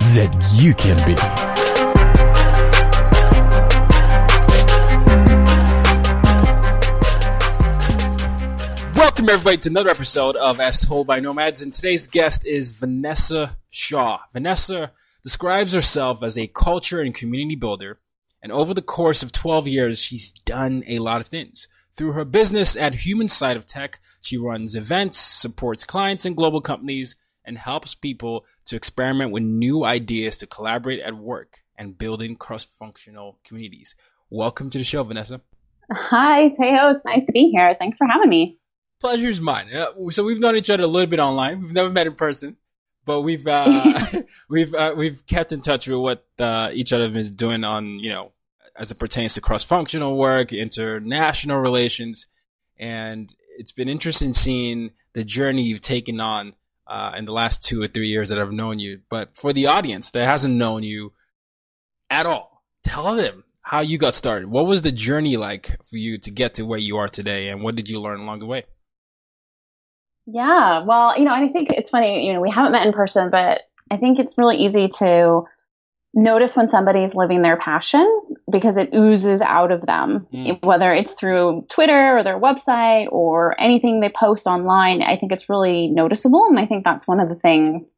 that you can be. Welcome, everybody, to another episode of As Told by Nomads. And today's guest is Vanessa Shaw. Vanessa describes herself as a culture and community builder. And over the course of 12 years, she's done a lot of things. Through her business at Human Side of Tech, she runs events, supports clients and global companies, and helps people to experiment with new ideas to collaborate at work and building cross-functional communities. Welcome to the show, Vanessa. Hi, Teo. It's nice to be here. Thanks for having me. Pleasure's mine. Uh, so we've known each other a little bit online. We've never met in person, but we've uh, we've uh, we've kept in touch with what uh, each other is doing on you know as it pertains to cross-functional work, international relations, and it's been interesting seeing the journey you've taken on uh, in the last two or three years that I've known you. But for the audience that hasn't known you at all, tell them how you got started. What was the journey like for you to get to where you are today, and what did you learn along the way? Yeah, well, you know, and I think it's funny, you know, we haven't met in person, but I think it's really easy to notice when somebody's living their passion because it oozes out of them, mm. whether it's through Twitter or their website or anything they post online. I think it's really noticeable. And I think that's one of the things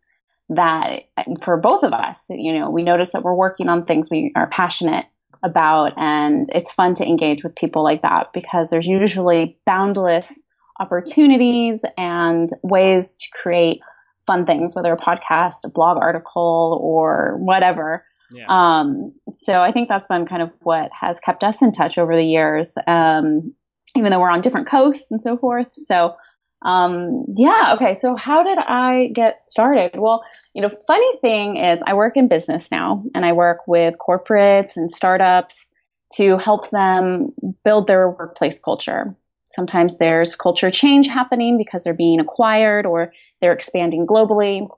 that for both of us, you know, we notice that we're working on things we are passionate about. And it's fun to engage with people like that because there's usually boundless opportunities and ways to create fun things, whether a podcast, a blog article, or whatever. Yeah. Um, so I think that's been kind of what has kept us in touch over the years, um, even though we're on different coasts and so forth. So, um, yeah, okay. So how did I get started? Well, you know, funny thing is I work in business now and I work with corporates and startups to help them build their workplace culture. Sometimes there's culture change happening because they're being acquired or they're expanding globally.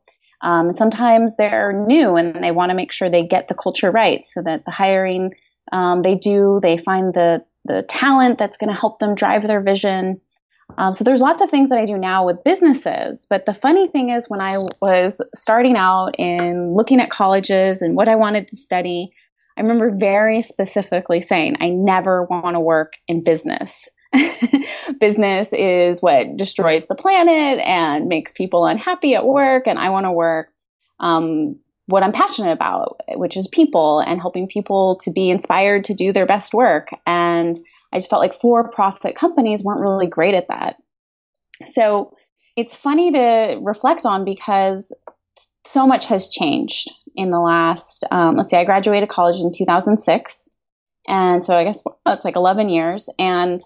Um, and sometimes they're new and they want to make sure they get the culture right so that the hiring um, they do, they find the, the talent that's going to help them drive their vision. Um, so there's lots of things that I do now with businesses. But the funny thing is, when I was starting out in looking at colleges and what I wanted to study, I remember very specifically saying, I never want to work in business. business is what destroys the planet and makes people unhappy at work. And I want to work um, what I'm passionate about, which is people and helping people to be inspired to do their best work. And I just felt like for profit companies weren't really great at that. So it's funny to reflect on because so much has changed in the last, um, let's see, I graduated college in 2006. And so I guess well, it's like 11 years. And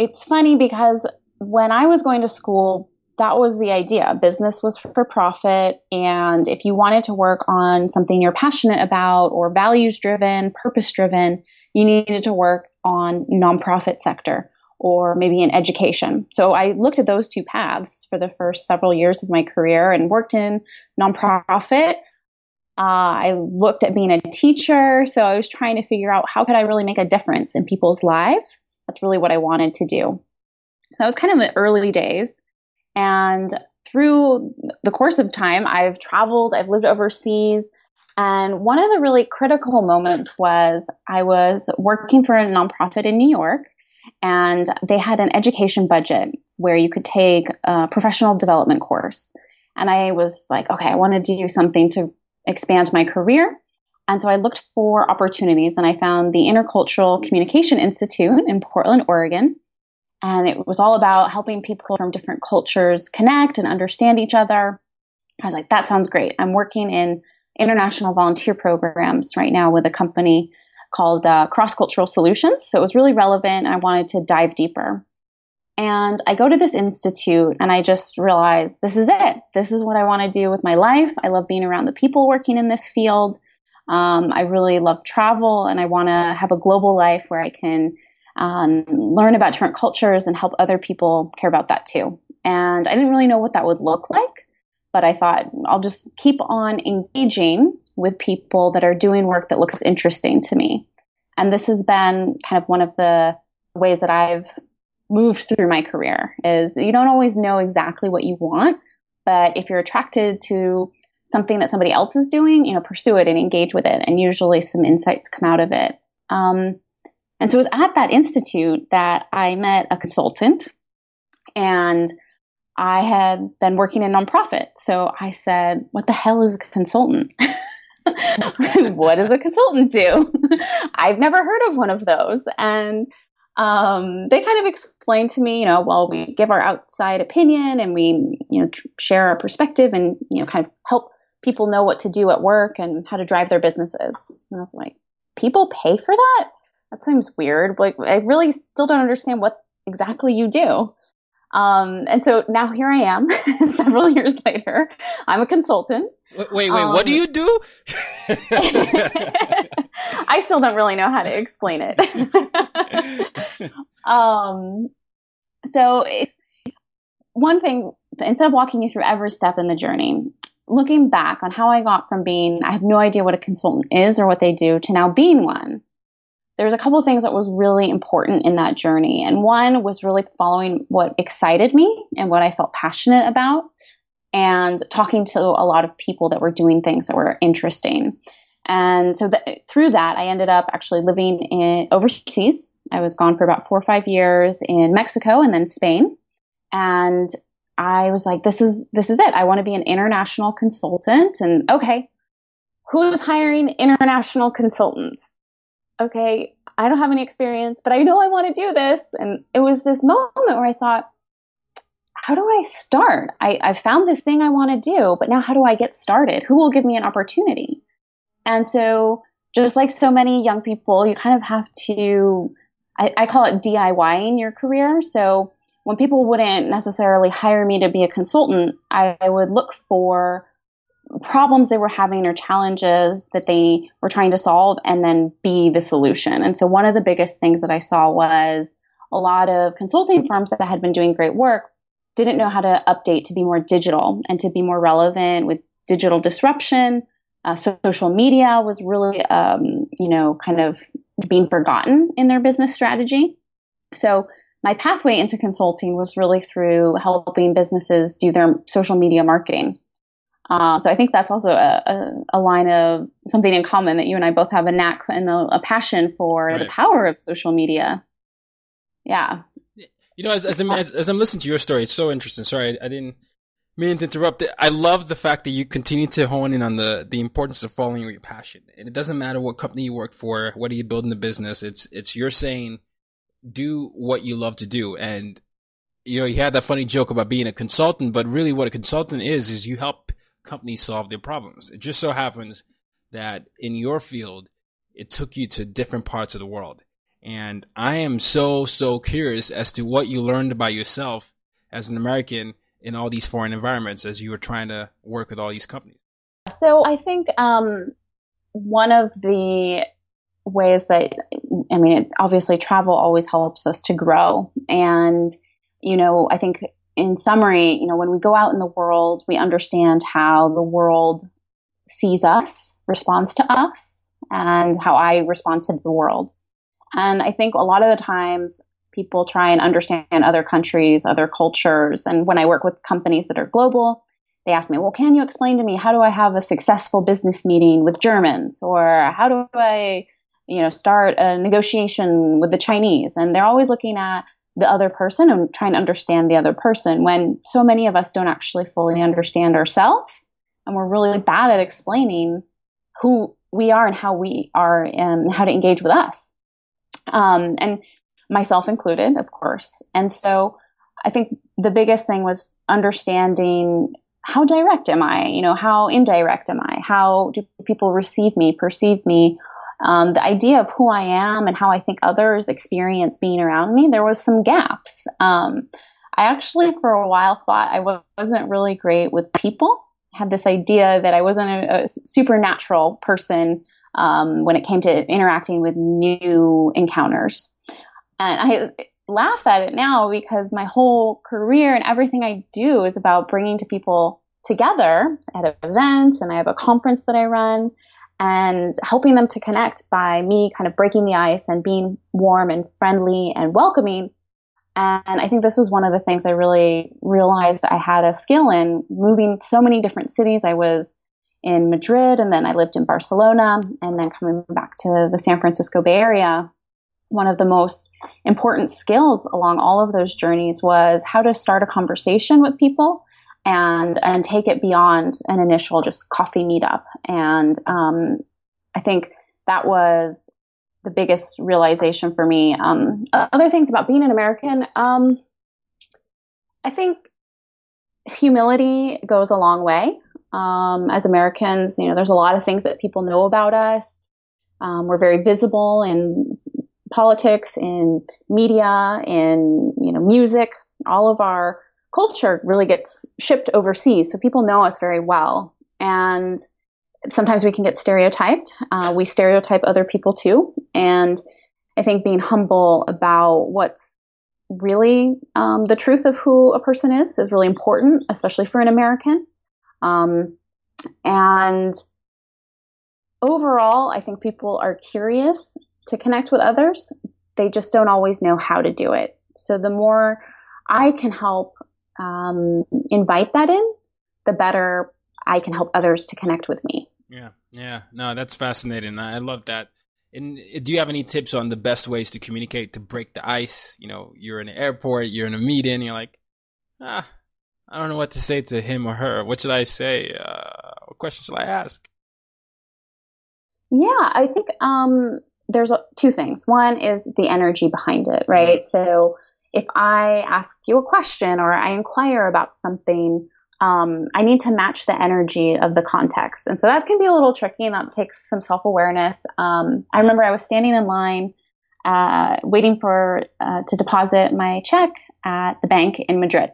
it's funny because when I was going to school, that was the idea. Business was for profit. And if you wanted to work on something you're passionate about or values driven, purpose driven, you needed to work on nonprofit sector or maybe in education. So I looked at those two paths for the first several years of my career and worked in nonprofit. Uh, I looked at being a teacher. So I was trying to figure out how could I really make a difference in people's lives. That's really what I wanted to do. So I was kind of in the early days. And through the course of time, I've traveled, I've lived overseas. And one of the really critical moments was I was working for a nonprofit in New York and they had an education budget where you could take a professional development course. And I was like, okay, I want to do something to expand my career. And so I looked for opportunities and I found the Intercultural Communication Institute in Portland, Oregon. And it was all about helping people from different cultures connect and understand each other. I was like, that sounds great. I'm working in international volunteer programs right now with a company called uh, Cross Cultural Solutions. So it was really relevant. I wanted to dive deeper. And I go to this institute and I just realize this is it. This is what I want to do with my life. I love being around the people working in this field. Um, I really love travel and I want to have a global life where I can um, learn about different cultures and help other people care about that too. And I didn't really know what that would look like, but I thought I'll just keep on engaging with people that are doing work that looks interesting to me. And this has been kind of one of the ways that I've moved through my career is you don't always know exactly what you want, but if you're attracted to something that somebody else is doing, you know, pursue it and engage with it. And usually some insights come out of it. Um, and so it was at that institute that I met a consultant and I had been working in nonprofit. So I said, What the hell is a consultant? what does a consultant do? I've never heard of one of those. And um, they kind of explained to me, you know, well, we give our outside opinion and we, you know, share our perspective and, you know, kind of help people know what to do at work and how to drive their businesses. And I was like, people pay for that? That seems weird. Like, I really still don't understand what exactly you do. Um, and so now here I am, several years later. I'm a consultant. Wait, wait, um, what do um, you do? I still don't really know how to explain it. um, so it's one thing, instead of walking you through every step in the journey, looking back on how I got from being, I have no idea what a consultant is or what they do, to now being one there's a couple of things that was really important in that journey. And one was really following what excited me and what I felt passionate about and talking to a lot of people that were doing things that were interesting. And so through that, I ended up actually living in overseas. I was gone for about four or five years in Mexico and then Spain. And I was like, this is, this is it. I want to be an international consultant. And okay, who's hiring international consultants? okay, I don't have any experience, but I know I want to do this. And it was this moment where I thought, how do I start? I, I found this thing I want to do, but now how do I get started? Who will give me an opportunity? And so, just like so many young people, you kind of have to, I, I call it DIYing your career. So, when people wouldn't necessarily hire me to be a consultant, I, I would look for problems they were having or challenges that they were trying to solve and then be the solution. And so one of the biggest things that I saw was a lot of consulting firms that had been doing great work didn't know how to update to be more digital and to be more relevant with digital disruption. Uh, social media was really, um, you know, kind of being forgotten in their business strategy. So my pathway into consulting was really through helping businesses do their social media marketing. Uh, so I think that's also a, a, a, line of something in common that you and I both have a knack and a, a passion for right. the power of social media. Yeah. You know, as, as, I'm, as, as, I'm listening to your story, it's so interesting. Sorry, I, I didn't mean to interrupt. I love the fact that you continue to hone in on the, the importance of following your passion. And it doesn't matter what company you work for, what are you building the business. It's, it's you're saying, do what you love to do. And, you know, you had that funny joke about being a consultant, but really what a consultant is, is you help companies solve their problems. It just so happens that in your field, it took you to different parts of the world. And I am so, so curious as to what you learned about yourself as an American in all these foreign environments as you were trying to work with all these companies. So I think um, one of the ways that, I mean, it, obviously travel always helps us to grow. And, you know, I think in summary, you know, when we go out in the world, we understand how the world sees us, responds to us, and how I respond to the world. And I think a lot of the times people try and understand other countries, other cultures. And when I work with companies that are global, they ask me, well, can you explain to me how do I have a successful business meeting with Germans? Or how do I, you know, start a negotiation with the Chinese? And they're always looking at the other person and trying to understand the other person when so many of us don't actually fully understand ourselves. And we're really bad at explaining who we are and how we are and how to engage with us. Um, and myself included, of course. And so I think the biggest thing was understanding how direct am I? You know, how indirect am I? How do people receive me, perceive me? Um, the idea of who I am and how I think others experience being around me, there was some gaps. Um, I actually, for a while, thought I wasn't really great with people. I had this idea that I wasn't a, a supernatural person um, when it came to interacting with new encounters. And I laugh at it now because my whole career and everything I do is about bringing to people together at events and I have a conference that I run and helping them to connect by me kind of breaking the ice and being warm and friendly and welcoming. And I think this was one of the things I really realized I had a skill in moving so many different cities. I was in Madrid and then I lived in Barcelona and then coming back to the San Francisco Bay Area one of the most important skills along all of those journeys was how to start a conversation with people and and take it beyond an initial just coffee meetup. And um, I think that was the biggest realization for me. Um, other things about being an American, um, I think humility goes a long way. Um, as Americans, you know, there's a lot of things that people know about us. Um, we're very visible in politics, in media, in you know music. All of our culture really gets shipped overseas, so people know us very well. And sometimes we can get stereotyped. Uh, we stereotype other people too, and I think being humble about what's really um, the truth of who a person is is really important, especially for an American. Um, and overall, I think people are curious to connect with others. They just don't always know how to do it. So the more I can help um, invite that in, the better I can help others to connect with me. Yeah, yeah, no, that's fascinating. I love that. And do you have any tips on the best ways to communicate to break the ice? You know, you're in an airport, you're in a meeting, you're like, ah, I don't know what to say to him or her. What should I say? Uh, what question should I ask? Yeah, I think um, there's two things. One is the energy behind it, right? So if I ask you a question or I inquire about something, um, I need to match the energy of the context. And so that can be a little tricky and that takes some self awareness. Um, I remember I was standing in line, uh, waiting for, uh, to deposit my check at the bank in Madrid.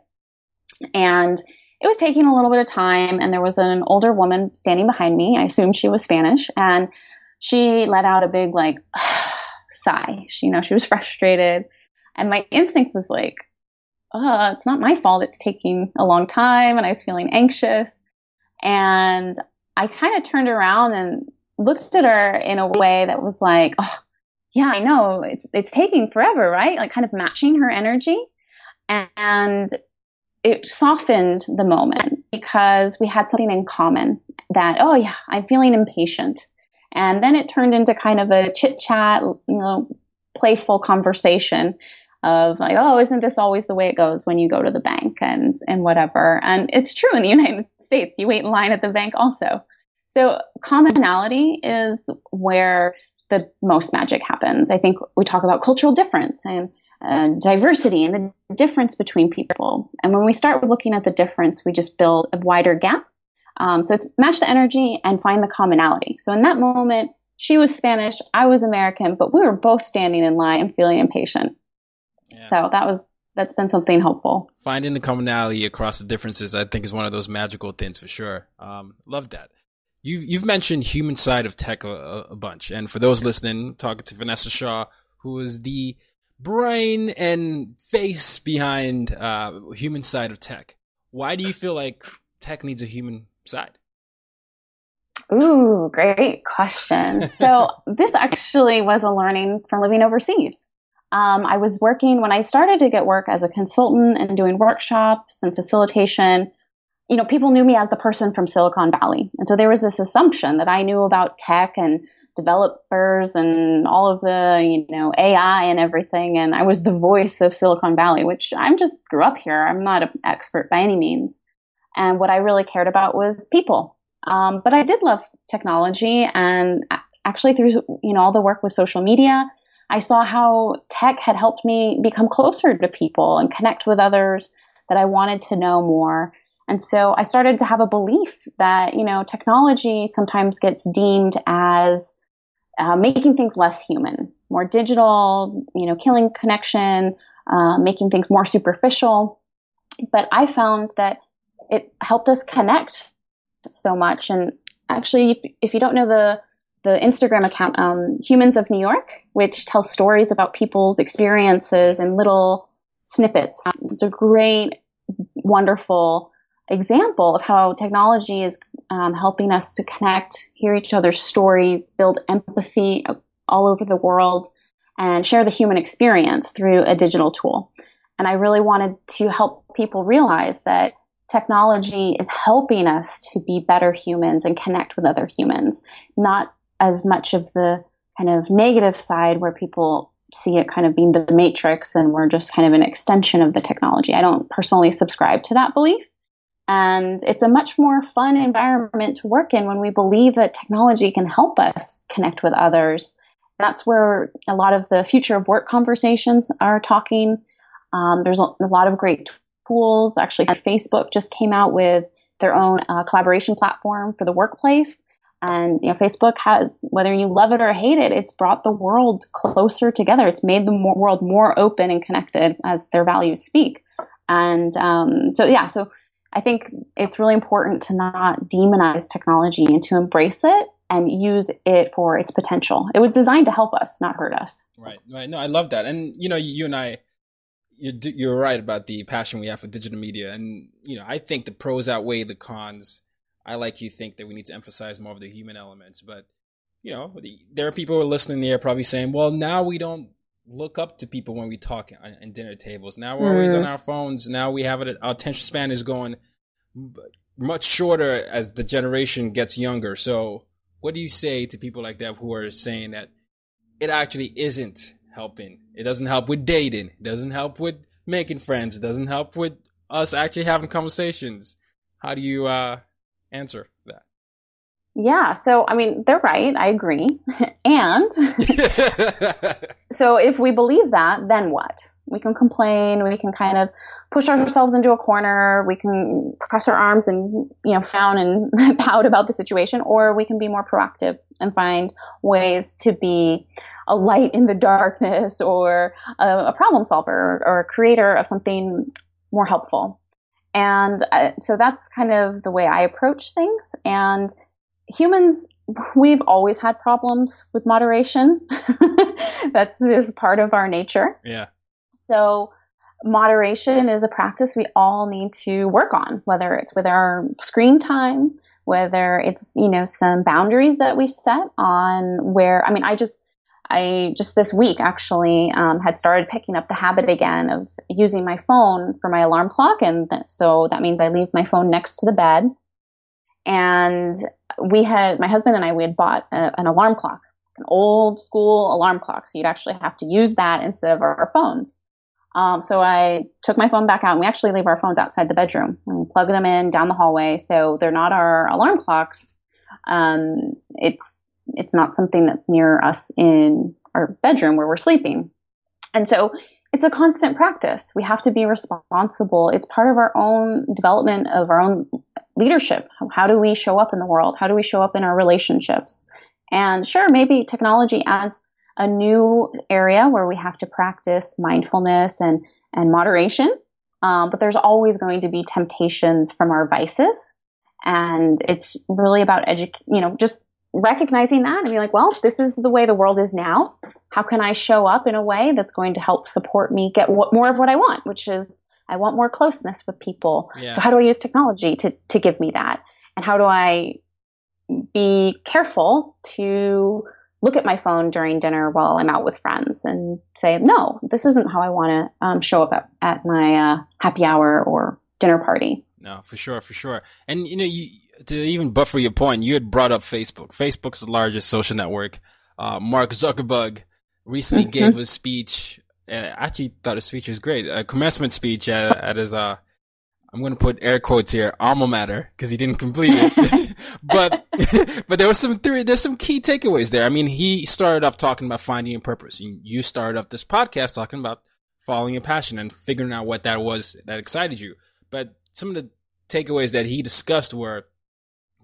And it was taking a little bit of time and there was an older woman standing behind me. I assumed she was Spanish and she let out a big like sigh. She, you know, she was frustrated. And my instinct was like, uh, it's not my fault. It's taking a long time. And I was feeling anxious. And I kind of turned around and looked at her in a way that was like, oh, yeah, I know it's, it's taking forever, right? Like kind of matching her energy. And it softened the moment because we had something in common that, oh yeah, I'm feeling impatient. And then it turned into kind of a chit chat, you know, playful conversation of like, oh, isn't this always the way it goes when you go to the bank and, and whatever. And it's true in the United States. You wait in line at the bank also. So commonality is where the most magic happens. I think we talk about cultural difference and uh, diversity and the difference between people. And when we start looking at the difference, we just build a wider gap um, so it's match the energy and find the commonality. So in that moment, she was Spanish, I was American, but we were both standing in line and feeling impatient. Yeah. So that was that's been something helpful. Finding the commonality across the differences, I think, is one of those magical things for sure. Um, love that. you you've mentioned human side of tech a, a bunch, and for those listening, talking to Vanessa Shaw, who is the brain and face behind uh, human side of tech. Why do you feel like tech needs a human side? Ooh, great question. So this actually was a learning from living overseas. Um, I was working when I started to get work as a consultant and doing workshops and facilitation. You know, people knew me as the person from Silicon Valley. And so there was this assumption that I knew about tech and developers and all of the, you know, AI and everything. And I was the voice of Silicon Valley, which I'm just grew up here. I'm not an expert by any means. And what I really cared about was people. Um, but I did love technology and actually through, you know, all the work with social media, I saw how tech had helped me become closer to people and connect with others that I wanted to know more. And so I started to have a belief that, you know, technology sometimes gets deemed as uh, making things less human, more digital, you know, killing connection, uh, making things more superficial. But I found that it helped us connect so much. And actually, if, if you don't know the the Instagram account, um, Humans of New York, which tells stories about people's experiences and little snippets. It's a great, wonderful example of how technology is um, helping us to connect, hear each other's stories, build empathy all over the world, and share the human experience through a digital tool. And I really wanted to help people realize that technology is helping us to be better humans and connect with other humans, not as much of the kind of negative side where people see it kind of being the matrix and we're just kind of an extension of the technology. I don't personally subscribe to that belief. And it's a much more fun environment to work in when we believe that technology can help us connect with others. That's where a lot of the future of work conversations are talking. Um, there's a, lot of great tools. Actually, Facebook just came out with their own uh, collaboration platform for the workplace. And you know, Facebook has, whether you love it or hate it, it's brought the world closer together. It's made the more, world more open and connected as their values speak. And um, so, yeah, so I think it's really important to not demonize technology and to embrace it and use it for its potential. It was designed to help us, not hurt us. Right, right. No, I love that. And you know, you and I, you're right about the passion we have for digital media, and you know, I think the pros outweigh the cons I like you think that we need to emphasize more of the human elements, but you know, there are people who are listening here probably saying, "Well, now we don't look up to people when we talk in dinner tables. Now we're mm. always on mm. our phones. Now we have it. Our attention span is going much shorter as the generation gets younger. So, what do you say to people like that who are saying that it actually isn't helping? It doesn't help with dating. It doesn't help with making friends. It doesn't help with us actually having conversations. How do you uh, answer that? Yeah, so I mean, they're right. I agree. and so if we believe that, then what? We can complain, we can kind of push ourselves into a corner, we can cross our arms and, you know, frown and pout about the situation, or we can be more proactive and find ways to be a light in the darkness or a, a problem solver or a creator of something more helpful. And uh, so that's kind of the way I approach things. And humans, we've always had problems with moderation. that's just part of our nature. Yeah. So moderation is a practice we all need to work on, whether it's with our screen time, whether it's, you know, some boundaries that we set on where, I mean, I just, I just this week actually um, had started picking up the habit again of using my phone for my alarm clock, and th- so that means I leave my phone next to the bed. And we had my husband and I we had bought a, an alarm clock, an old school alarm clock, so you'd actually have to use that instead of our, our phones. Um, so I took my phone back out, and we actually leave our phones outside the bedroom and plug them in down the hallway, so they're not our alarm clocks. Um, it's it's not something that's near us in our bedroom where we're sleeping. And so it's a constant practice. We have to be responsible. It's part of our own development of our own leadership. How do we show up in the world? How do we show up in our relationships? And sure, maybe technology adds a new area where we have to practice mindfulness and, and moderation. Um, but there's always going to be temptations from our vices And it's really about edu- you know, just recognizing that and being like, well, this is the way the world is now. How can I show up in a way that's going to help support me get what, more of what I want, which is I want more closeness with people. Yeah. So how do I use technology to to give me that? And how do I be careful to look at my phone during dinner while I'm out with friends and say, no, this isn't how I want to um, show up at, at my uh, happy hour or dinner party. No, for sure, for sure. And you know, you to even buffer your point, you had brought up Facebook. Facebook's the largest social network. Uh, Mark Zuckerberg recently mm-hmm. gave a speech. Uh, I actually thought his speech was great. A commencement speech at, at his uh, I'm going to put air quotes here, alma mater, because he didn't complete it. but, but there was some three, there's some key takeaways there. I mean, he started off talking about finding a purpose. You started off this podcast talking about following your passion and figuring out what that was that excited you. But some of the takeaways that he discussed were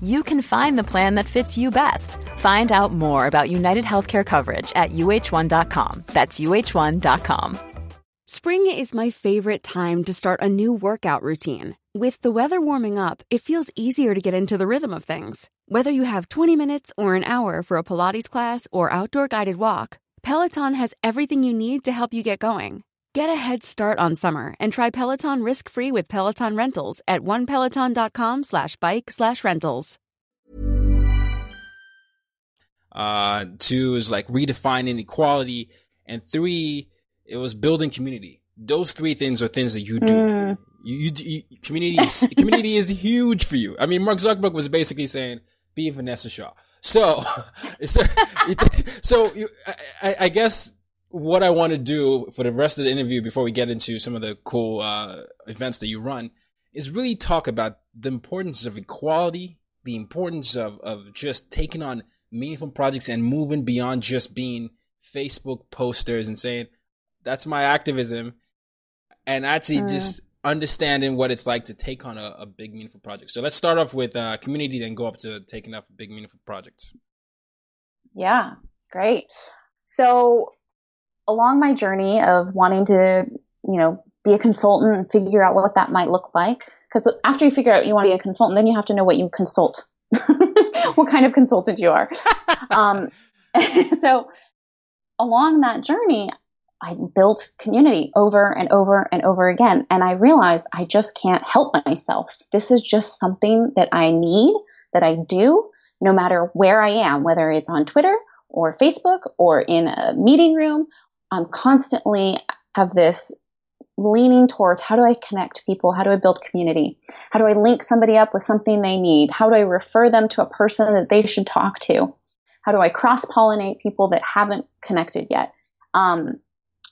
you can find the plan that fits you best. Find out more about United Healthcare coverage at uh1.com. That's uh1.com. Spring is my favorite time to start a new workout routine. With the weather warming up, it feels easier to get into the rhythm of things. Whether you have 20 minutes or an hour for a Pilates class or outdoor guided walk, Peloton has everything you need to help you get going. Get a head start on summer and try Peloton risk-free with Peloton Rentals at onepeloton.com slash bike slash rentals. Uh, two is like redefining equality. And three, it was building community. Those three things are things that you do. Mm. You, you, you community is, community is huge for you. I mean, Mark Zuckerberg was basically saying, be Vanessa Shaw. So, so, so you, I, I, guess what I want to do for the rest of the interview before we get into some of the cool uh, events that you run is really talk about the importance of equality, the importance of, of just taking on meaningful projects and moving beyond just being Facebook posters and saying, that's my activism. And actually mm. just understanding what it's like to take on a, a, big meaningful project. So let's start off with uh, community, then go up to taking off big meaningful projects. Yeah, great. So along my journey of wanting to, you know, be a consultant and figure out what that might look like, because after you figure out you want to be a consultant, then you have to know what you consult, what kind of consultant you are. um, so along that journey, I built community over and over and over again. And I realized I just can't help myself. This is just something that I need, that I do, no matter where I am, whether it's on Twitter or Facebook or in a meeting room. I'm constantly have this leaning towards how do I connect people? How do I build community? How do I link somebody up with something they need? How do I refer them to a person that they should talk to? How do I cross pollinate people that haven't connected yet? Um,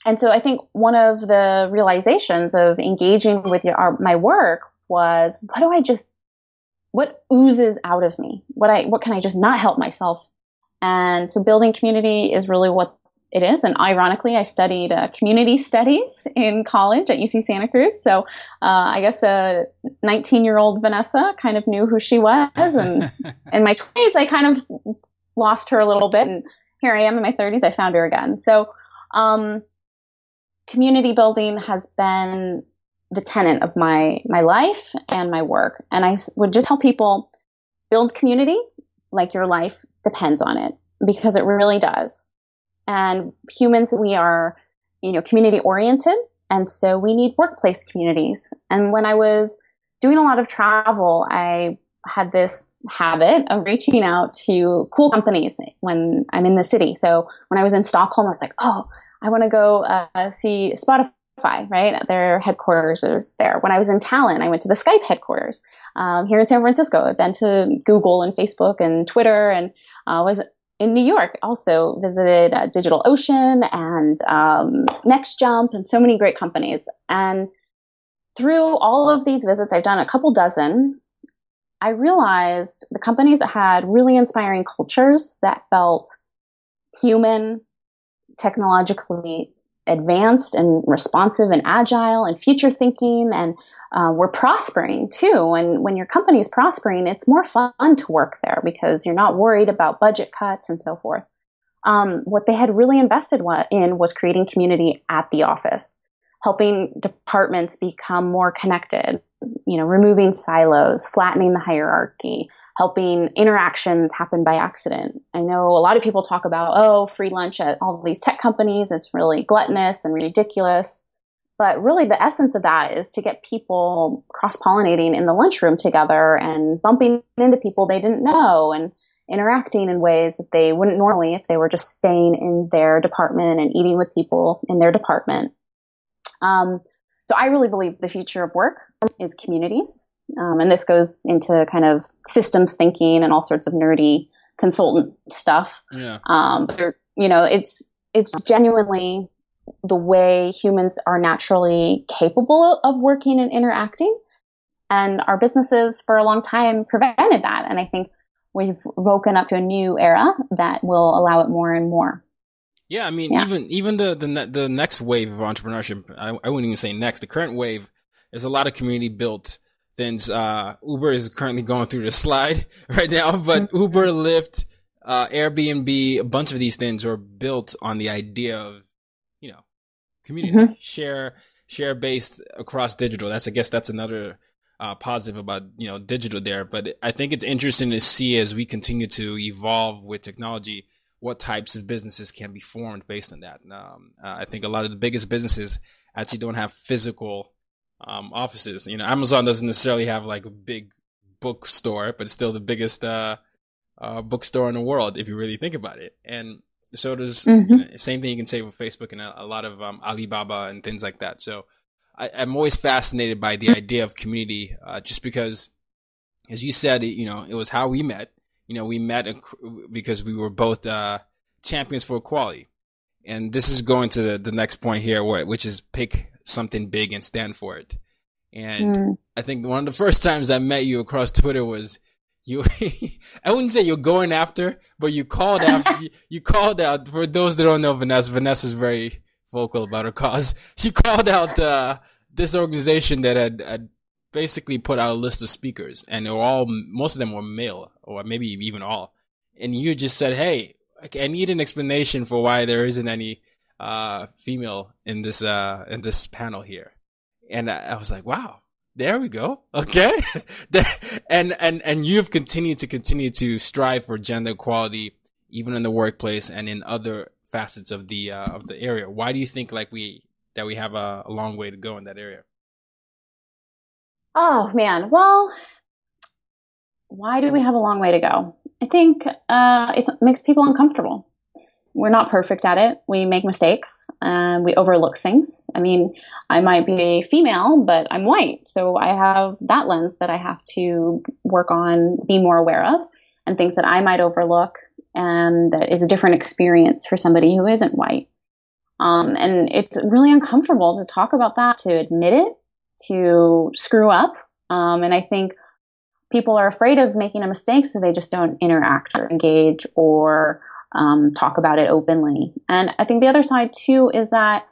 and so I think one of the realizations of engaging with your, our, my work was what do I just, what oozes out of me? What I, what can I just not help myself? And so building community is really what it is. And ironically, I studied uh, community studies in college at UC Santa Cruz. So uh, I guess a 19 year old Vanessa kind of knew who she was. And in my 20s, I kind of lost her a little bit. And here I am in my 30s, I found her again. So, um, community building has been the tenet of my my life and my work. And I would just tell people build community like your life depends on it because it really does. And humans we are, you know, community oriented and so we need workplace communities. And when I was doing a lot of travel, I had this habit of reaching out to cool companies when I'm in the city. So when I was in Stockholm, I was like, "Oh, I want to go uh, see Spotify, right? Their headquarters is there. When I was in Tallinn, I went to the Skype headquarters. Um, here in San Francisco, I've been to Google and Facebook and Twitter and uh, was in New York, also visited uh, DigitalOcean and um, NextJump and so many great companies. And through all of these visits, I've done a couple dozen. I realized the companies had really inspiring cultures that felt human, technologically advanced and responsive and agile and future thinking and uh, were prospering too. And when your company is prospering, it's more fun to work there because you're not worried about budget cuts and so forth. Um, what they had really invested in was creating community at the office, helping departments become more connected, you know, removing silos, flattening the hierarchy, helping interactions happen by accident. I know a lot of people talk about, oh, free lunch at all these tech companies. It's really gluttonous and ridiculous. But really, the essence of that is to get people cross pollinating in the lunchroom together and bumping into people they didn't know and interacting in ways that they wouldn't normally if they were just staying in their department and eating with people in their department. Um, so I really believe the future of work is communities. Um, and this goes into kind of systems thinking and all sorts of nerdy consultant stuff. Yeah. Um, but, you know, it's, it's genuinely the way humans are naturally capable of working and interacting. And our businesses for a long time prevented that. And I think we've woken up to a new era that will allow it more and more. Yeah, I mean, yeah. even even the the the next wave of entrepreneurship, I, I wouldn't even say next. The current wave is a lot of community built things. Uh, Uber is currently going through the slide right now, but mm-hmm. Uber, Lyft, uh, Airbnb, a bunch of these things are built on the idea of community mm-hmm. share share based across digital. That's I guess that's another uh, positive about you know digital there. But I think it's interesting to see as we continue to evolve with technology what types of businesses can be formed based on that. Um, uh, I think a lot of the biggest businesses actually don't have physical um, offices. You know, Amazon doesn't necessarily have like a big bookstore, but it's still the biggest uh, uh, bookstore in the world if you really think about it. And so does mm-hmm. same thing you can say with Facebook and a, a lot of um, Alibaba and things like that. So I, am always fascinated by the idea of community, uh, just because, as you said, you know, it was how we met. You know, we met because we were both uh, champions for equality, and this is going to the, the next point here, which is pick something big and stand for it. And mm. I think one of the first times I met you across Twitter was you I wouldn't say you're going after, but you called out you called out for those that don't know Vanessa, Vanessa's very vocal about her cause. She called out uh, this organization that had, had basically put out a list of speakers and they were all most of them were male or maybe even all. And you just said, "Hey, I need an explanation for why there isn't any uh, female in this uh, in this panel here." And I, I was like, "Wow, there we go. Okay. and, and, and you've continued to continue to strive for gender equality, even in the workplace and in other facets of the, uh, of the area. Why do you think like we, that we have a, a long way to go in that area? Oh man. Well, why do we have a long way to go? I think, uh, it makes people uncomfortable we're not perfect at it. We make mistakes and we overlook things. I mean, I might be a female, but I'm white. So I have that lens that I have to work on, be more aware of, and things that I might overlook and that is a different experience for somebody who isn't white. Um, and it's really uncomfortable to talk about that, to admit it, to screw up. Um, and I think people are afraid of making a mistake, so they just don't interact or engage or um, talk about it openly. And I think the other side too is that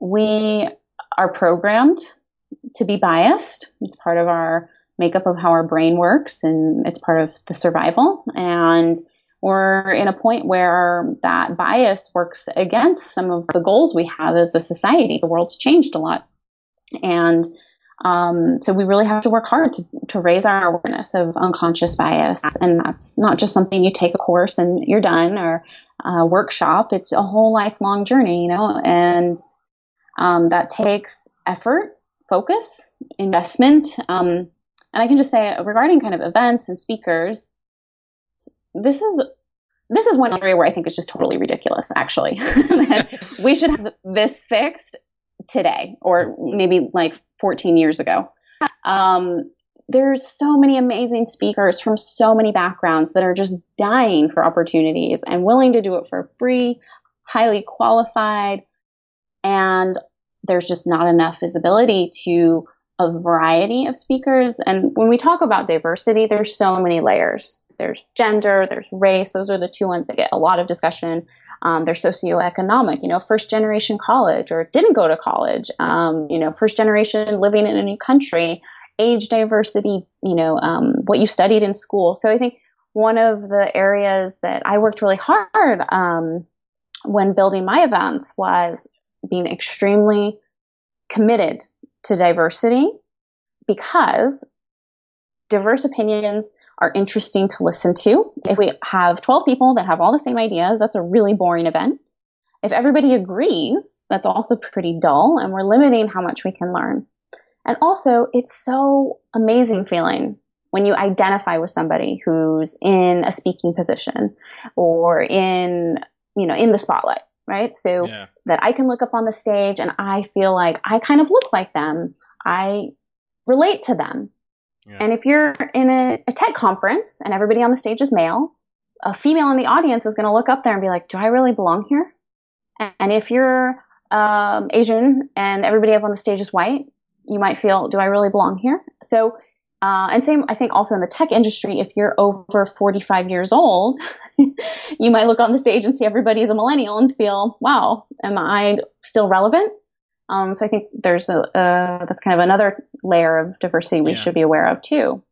we are programmed to be biased. It's part of our makeup of how our brain works and it's part of the survival. And we're in a point where that bias works against some of the goals we have as a society. The world's changed a lot. And um, so we really have to work hard to, to raise our awareness of unconscious bias. And that's not just something you take a course and you're done or a workshop. It's a whole lifelong journey, you know, and um, that takes effort, focus, investment. Um, and I can just say regarding kind of events and speakers, this is this is one area where I think it's just totally ridiculous, actually. we should have this fixed today or maybe like 14 years ago. Um, there's so many amazing speakers from so many backgrounds that are just dying for opportunities and willing to do it for free, highly qualified, and there's just not enough visibility to a variety of speakers. And when we talk about diversity, there's so many layers. There's gender, there's race. Those are the two ones that get a lot of discussion. Um, there's socioeconomic, you know, first generation college or didn't go to college, um, you know, first generation living in a new country, age diversity, you know, um, what you studied in school. So I think one of the areas that I worked really hard um, when building my events was being extremely committed to diversity because diverse opinions are interesting to listen to. If we have 12 people that have all the same ideas, that's a really boring event. If everybody agrees, that's also pretty dull and we're limiting how much we can learn. And also, it's so amazing feeling when you identify with somebody who's in a speaking position or in, you know, in the spotlight, right? So yeah. that I can look up on the stage and I feel like I kind of look like them. I relate to them. And if you're in a, a TED conference and everybody on the stage is male, a female in the audience is going to look up there and be like, do I really belong here? And if you're um, Asian and everybody up on the stage is white, you might feel, do I really belong here? So uh, and same, I think also in the tech industry, if you're over 45 years old, you might look on the stage and see everybody as a millennial and feel, wow, am I still relevant? Um, so I think there's a, uh, that's kind of another layer of diversity we yeah. should be aware of too.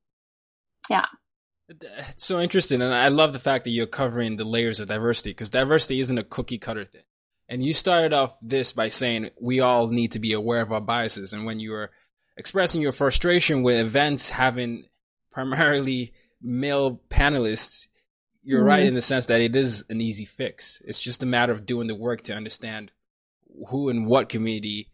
Yeah. It's so interesting. And I love the fact that you're covering the layers of diversity because diversity isn't a cookie cutter thing. And you started off this by saying we all need to be aware of our biases. And when you were expressing your frustration with events having primarily male panelists, you're mm-hmm. right in the sense that it is an easy fix. It's just a matter of doing the work to understand who and what community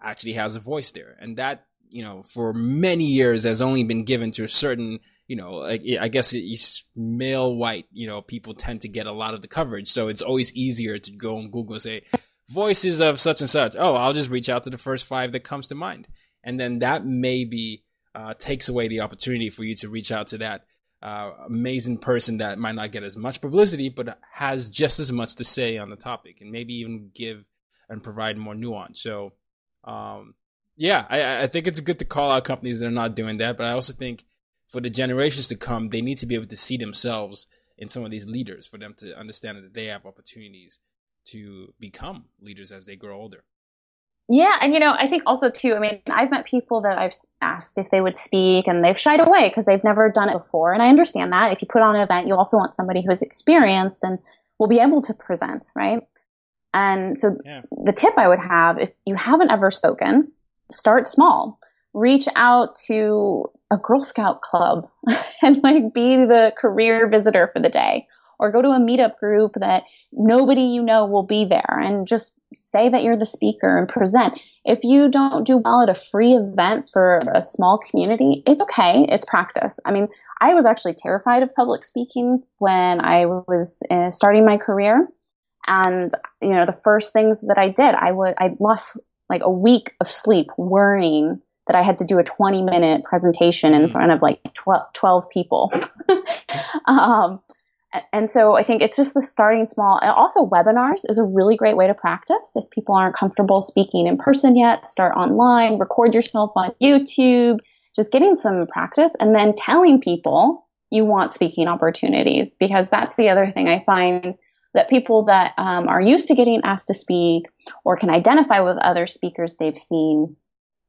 actually has a voice there. And that, you know, for many years has only been given to a certain, you know, like, I guess it's male white, you know, people tend to get a lot of the coverage. So it's always easier to go on Google and say, voices of such and such. Oh, I'll just reach out to the first five that comes to mind and then that maybe uh, takes away the opportunity for you to reach out to that uh, amazing person that might not get as much publicity, but has just as much to say on the topic, and maybe even give and provide more nuance. So, um, yeah, I, I think it's good to call out companies that are not doing that, but I also think for the generations to come, they need to be able to see themselves in some of these leaders for them to understand that they have opportunities to become leaders as they grow older. Yeah, and you know, I think also too. I mean, I've met people that I've asked if they would speak, and they've shied away because they've never done it before. And I understand that. If you put on an event, you also want somebody who's experienced and will be able to present, right? And so, yeah. the tip I would have, if you haven't ever spoken, start small. Reach out to a Girl Scout club and like be the career visitor for the day or go to a meetup group that nobody you know will be there and just say that you're the speaker and present. If you don't do well at a free event for a small community, it's okay. It's practice. I mean, I was actually terrified of public speaking when I was uh, starting my career. And, you know, the first things that I did, I would, I lost like a week of sleep worrying that I had to do a 20 minute presentation in mm. front of like 12, 12 people. um, and so I think it's just the starting small. And also, webinars is a really great way to practice. If people aren't comfortable speaking in person yet, start online, record yourself on YouTube, just getting some practice, and then telling people you want speaking opportunities. Because that's the other thing I find that people that um, are used to getting asked to speak or can identify with other speakers they've seen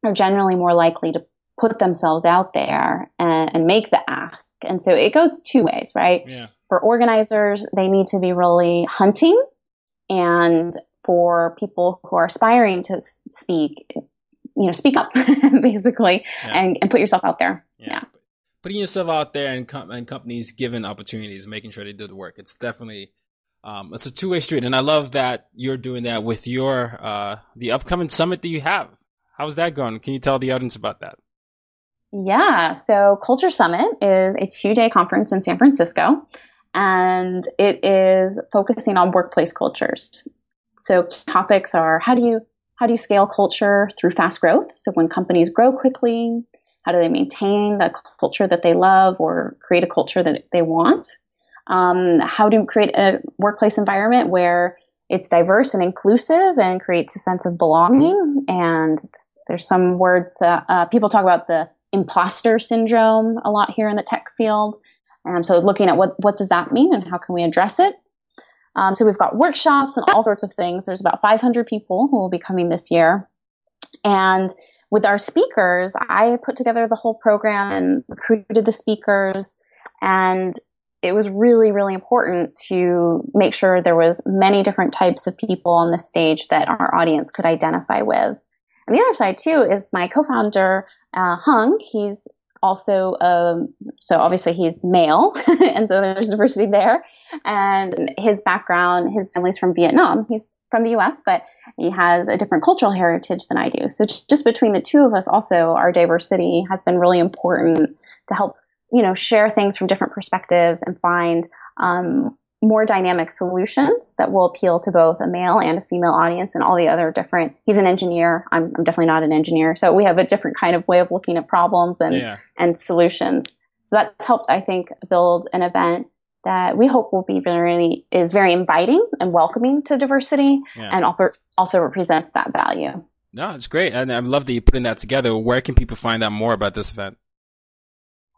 are generally more likely to put themselves out there and, and make the ask. And so it goes two ways, right? Yeah for organizers, they need to be really hunting. And for people who are aspiring to speak, you know, speak up basically yeah. and, and put yourself out there. Yeah. yeah. Putting yourself out there and, com- and companies given opportunities, making sure they do the work. It's definitely, um, it's a two way street. And I love that you're doing that with your, uh, the upcoming summit that you have. How's that going? Can you tell the audience about that? Yeah. So Culture Summit is a two day conference in San Francisco and it is focusing on workplace cultures. So topics are how do you how do you scale culture through fast growth? So when companies grow quickly, how do they maintain the culture that they love or create a culture that they want? Um, how to create a workplace environment where it's diverse and inclusive and creates a sense of belonging and there's some words uh, uh, people talk about the imposter syndrome a lot here in the tech field. Um, so looking at what what does that mean and how can we address it. Um, so we've got workshops and all sorts of things. There's about 500 people who will be coming this year, and with our speakers, I put together the whole program and recruited the speakers, and it was really really important to make sure there was many different types of people on the stage that our audience could identify with. And the other side too is my co-founder uh, Hung. He's also um, so obviously he's male, and so there's diversity there. And his background, his family's from Vietnam. He's from the U.S., but he has a different cultural heritage than I do. So just between the two of us, also our diversity has been really important to help you know share things from different perspectives and find um, more dynamic solutions that will appeal to both a male and a female audience and all the other different he's an engineer I'm, I'm definitely not an engineer. So we have a different kind of way of looking at problems and yeah. and solutions. So that's helped i think build an event that we hope will be very is very inviting and welcoming to diversity yeah. and also represents that value. No it's great. And i love that you're putting that together. Where can people find out more about this event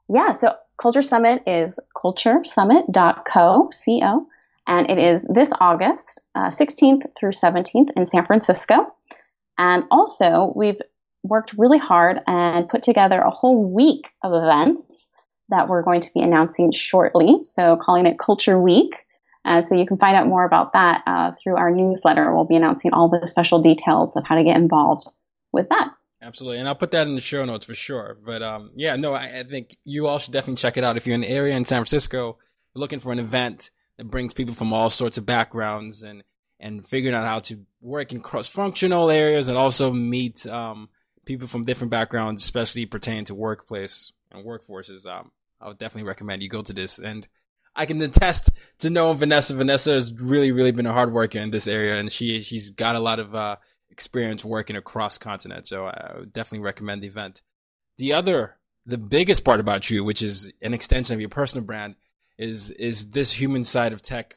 yeah so Culture Summit is culturesummit.co, C-O, and it is this August, uh, 16th through 17th in San Francisco. And also, we've worked really hard and put together a whole week of events that we're going to be announcing shortly. So, calling it Culture Week. Uh, so, you can find out more about that uh, through our newsletter. We'll be announcing all the special details of how to get involved with that. Absolutely, and I'll put that in the show notes for sure. But um, yeah, no, I, I, think you all should definitely check it out if you're in the area in San Francisco, looking for an event that brings people from all sorts of backgrounds and and figuring out how to work in cross-functional areas and also meet um, people from different backgrounds, especially pertaining to workplace and workforces. Um, I would definitely recommend you go to this. And I can attest to knowing Vanessa. Vanessa has really, really been a hard worker in this area, and she she's got a lot of uh, experience working across continents. So I would definitely recommend the event. The other, the biggest part about you, which is an extension of your personal brand, is is this human side of tech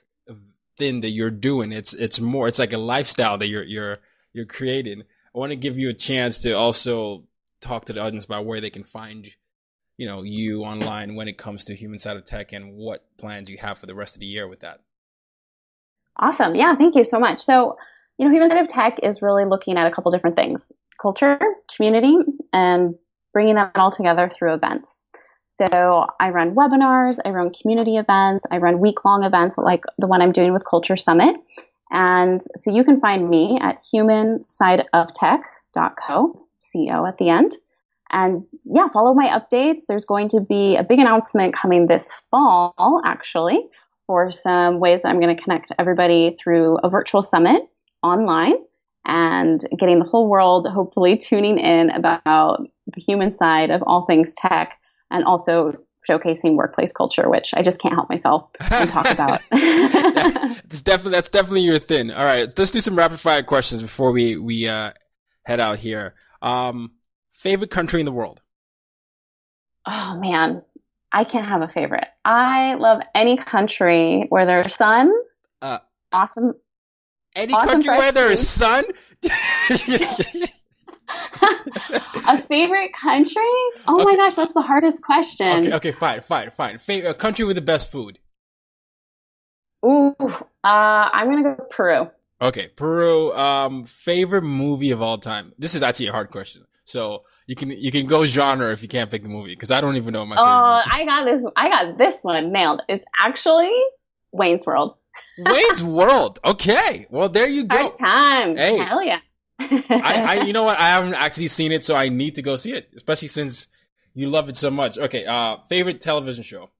thing that you're doing. It's it's more. It's like a lifestyle that you're you're you're creating. I want to give you a chance to also talk to the audience about where they can find you know you online when it comes to human side of tech and what plans you have for the rest of the year with that awesome yeah thank you so much so you know, Human Side of Tech is really looking at a couple different things culture, community, and bringing that all together through events. So I run webinars, I run community events, I run week long events like the one I'm doing with Culture Summit. And so you can find me at humansideoftech.co, CO at the end. And yeah, follow my updates. There's going to be a big announcement coming this fall, actually, for some ways I'm going to connect everybody through a virtual summit online and getting the whole world hopefully tuning in about the human side of all things tech and also showcasing workplace culture, which I just can't help myself and talk about. that's definitely that's definitely your thing. All right, let's do some rapid fire questions before we we uh, head out here. Um, favorite country in the world? Oh man, I can't have a favorite. I love any country where there's sun, uh, awesome any awesome country where there is sun? a favorite country? Oh okay. my gosh, that's the hardest question. Okay, okay fine, fine, fine. Favorite country with the best food? Ooh, uh, I'm gonna go Peru. Okay, Peru. Um, favorite movie of all time. This is actually a hard question, so you can you can go genre if you can't pick the movie because I don't even know my. Oh, uh, I got this. I got this one nailed. It's actually Wayne's World. Wayne's World. Okay. Well, there you go. Hard time. Hey. Hell yeah. I, I, you know what? I haven't actually seen it, so I need to go see it, especially since you love it so much. Okay. Uh, favorite television show?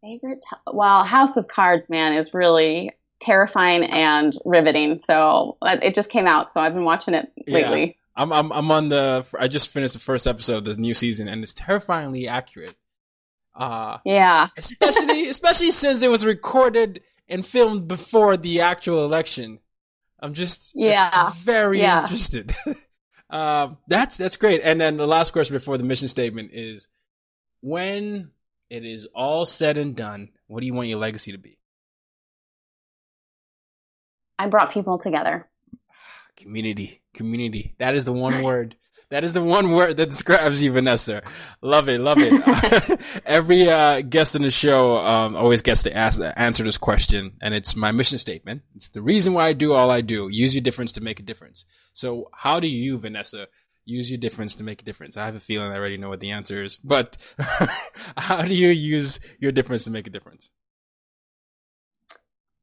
Favorite? Te- well, House of Cards, man, is really terrifying and riveting. So uh, it just came out, so I've been watching it lately. Yeah. I'm, I'm, I'm on the, I just finished the first episode of this new season and it's terrifyingly accurate. Uh, yeah. especially, especially since it was recorded and filmed before the actual election. I'm just, yeah, very yeah. interested. um, that's, that's great. And then the last question before the mission statement is when it is all said and done, what do you want your legacy to be? I brought people together. community, community. That is the one word. That is the one word that describes you, Vanessa. Love it, love it. Every uh, guest in the show um, always gets to ask answer this question, and it's my mission statement. It's the reason why I do all I do. Use your difference to make a difference. So, how do you, Vanessa, use your difference to make a difference? I have a feeling I already know what the answer is, but how do you use your difference to make a difference?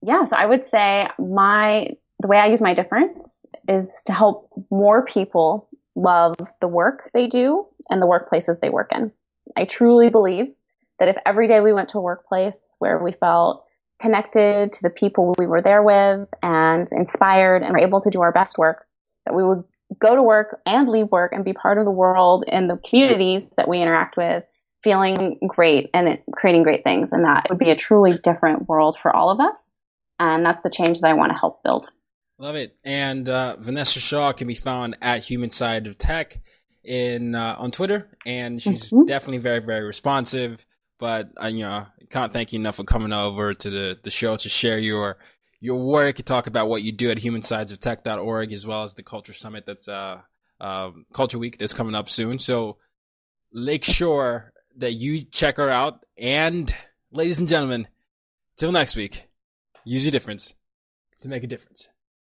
Yeah, so I would say my the way I use my difference is to help more people love the work they do and the workplaces they work in. I truly believe that if every day we went to a workplace where we felt connected to the people we were there with and inspired and were able to do our best work, that we would go to work and leave work and be part of the world and the communities that we interact with feeling great and creating great things. And that would be a truly different world for all of us. And that's the change that I want to help build. Love it. And uh, Vanessa Shaw can be found at Human Side of Tech in uh, on Twitter, and she's mm-hmm. definitely very very responsive. But I, uh, you know, can't thank you enough for coming over to the the show to share your your work and talk about what you do at humansidesoftech.org as well as the Culture Summit that's uh, uh Culture Week that's coming up soon. So make sure that you check her out. And ladies and gentlemen, till next week, use your difference to make a difference.